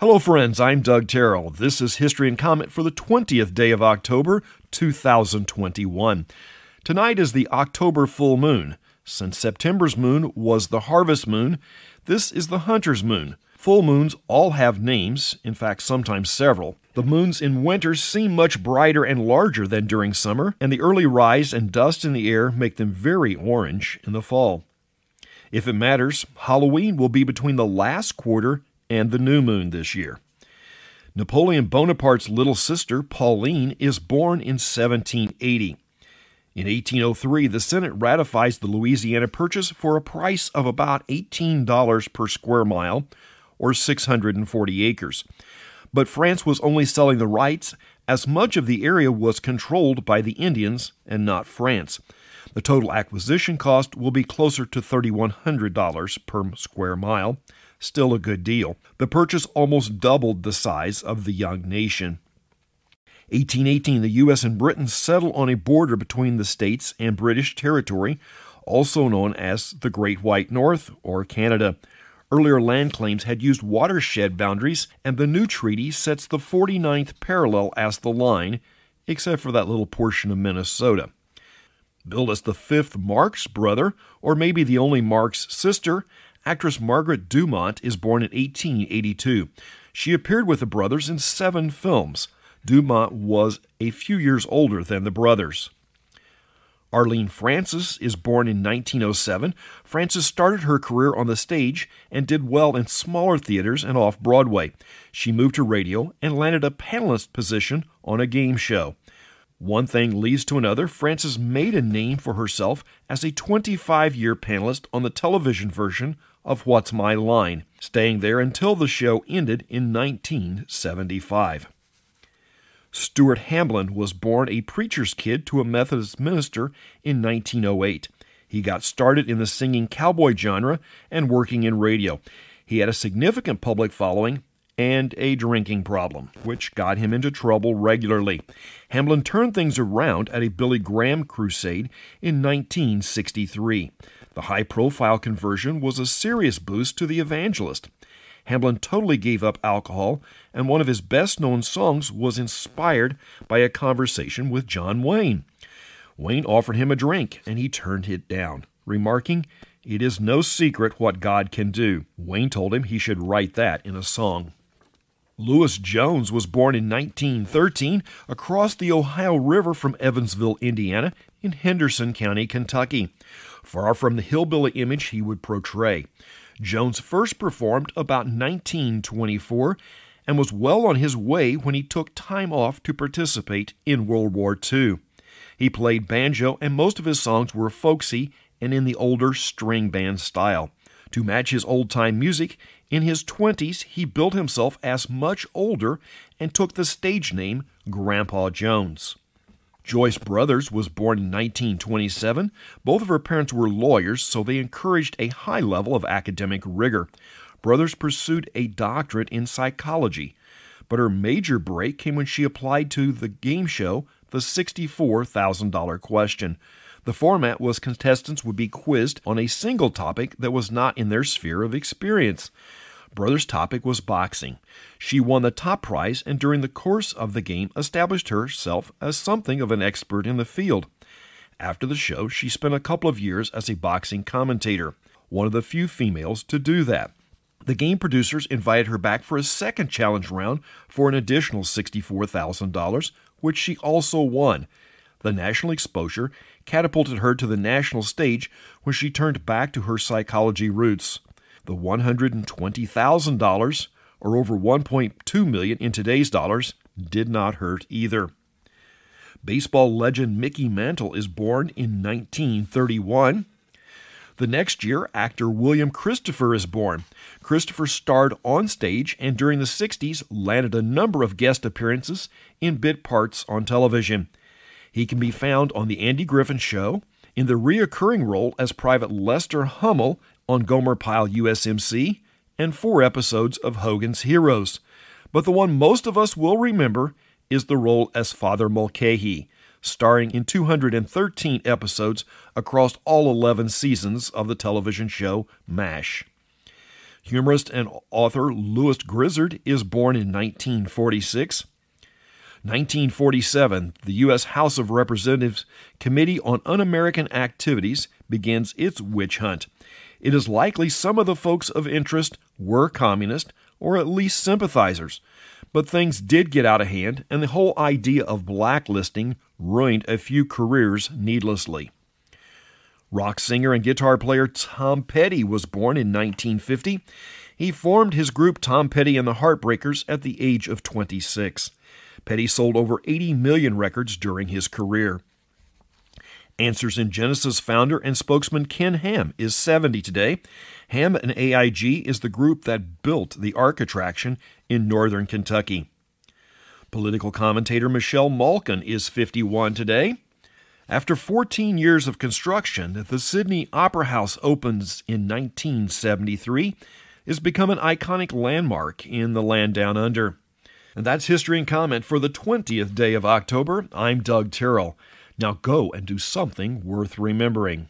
Hello, friends. I'm Doug Terrell. This is History and Comment for the 20th day of October, 2021. Tonight is the October full moon. Since September's moon was the harvest moon, this is the hunter's moon. Full moons all have names, in fact, sometimes several. The moons in winter seem much brighter and larger than during summer, and the early rise and dust in the air make them very orange in the fall. If it matters, Halloween will be between the last quarter and the new moon this year. Napoleon Bonaparte's little sister, Pauline, is born in 1780. In 1803, the Senate ratifies the Louisiana Purchase for a price of about $18 per square mile, or 640 acres. But France was only selling the rights as much of the area was controlled by the Indians and not France. The total acquisition cost will be closer to $3,100 per square mile, still a good deal. The purchase almost doubled the size of the young nation. 1818, the U.S. and Britain settle on a border between the states and British territory, also known as the Great White North or Canada. Earlier land claims had used watershed boundaries, and the new treaty sets the 49th parallel as the line, except for that little portion of Minnesota. Billed as the fifth Marx brother, or maybe the only Marx sister, Actress Margaret Dumont is born in 1882. She appeared with the brothers in seven films. Dumont was a few years older than the brothers. Arlene Francis is born in 1907. Francis started her career on the stage and did well in smaller theaters and off Broadway. She moved to radio and landed a panelist position on a game show. One thing leads to another. Francis made a name for herself as a 25 year panelist on the television version of What's My Line, staying there until the show ended in 1975. Stuart Hamblen was born a preacher's kid to a Methodist minister in 1908. He got started in the singing cowboy genre and working in radio. He had a significant public following and a drinking problem, which got him into trouble regularly. Hamblen turned things around at a Billy Graham crusade in 1963. The high profile conversion was a serious boost to the evangelist. Hamblen totally gave up alcohol, and one of his best known songs was inspired by a conversation with John Wayne. Wayne offered him a drink, and he turned it down, remarking, It is no secret what God can do. Wayne told him he should write that in a song. Louis Jones was born in 1913 across the Ohio River from Evansville, Indiana, in Henderson County, Kentucky far from the hillbilly image he would portray. Jones first performed about 1924 and was well on his way when he took time off to participate in World War II. He played banjo, and most of his songs were folksy and in the older string band style. To match his old time music, in his 20s he built himself as much older and took the stage name Grandpa Jones. Joyce Brothers was born in 1927. Both of her parents were lawyers, so they encouraged a high level of academic rigor. Brothers pursued a doctorate in psychology, but her major break came when she applied to the game show The $64,000 Question. The format was contestants would be quizzed on a single topic that was not in their sphere of experience. Brother's topic was boxing. She won the top prize and during the course of the game established herself as something of an expert in the field. After the show, she spent a couple of years as a boxing commentator, one of the few females to do that. The game producers invited her back for a second challenge round for an additional $64,000, which she also won. The national exposure catapulted her to the national stage when she turned back to her psychology roots. The $120,000 or over 1.2 million in today's dollars did not hurt either. Baseball legend Mickey Mantle is born in 1931. The next year, actor William Christopher is born. Christopher starred on stage and during the 60s landed a number of guest appearances in bit parts on television. He can be found on The Andy Griffith Show, in the reoccurring role as Private Lester Hummel on Gomer Pyle USMC, and four episodes of Hogan's Heroes. But the one most of us will remember is the role as Father Mulcahy, starring in 213 episodes across all 11 seasons of the television show MASH. Humorist and author Lewis Grizzard is born in 1946. 1947, the U.S. House of Representatives Committee on Un American Activities begins its witch hunt. It is likely some of the folks of interest were communist or at least sympathizers. But things did get out of hand, and the whole idea of blacklisting ruined a few careers needlessly. Rock singer and guitar player Tom Petty was born in 1950. He formed his group Tom Petty and the Heartbreakers at the age of 26. Petty sold over 80 million records during his career. Answers in Genesis founder and spokesman Ken Ham is 70 today. Ham and AIG is the group that built the Ark attraction in northern Kentucky. Political commentator Michelle Malkin is 51 today. After 14 years of construction, the Sydney Opera House opens in 1973 is become an iconic landmark in the land down under. And that's history and comment for the 20th day of October. I'm Doug Terrell. Now go and do something worth remembering.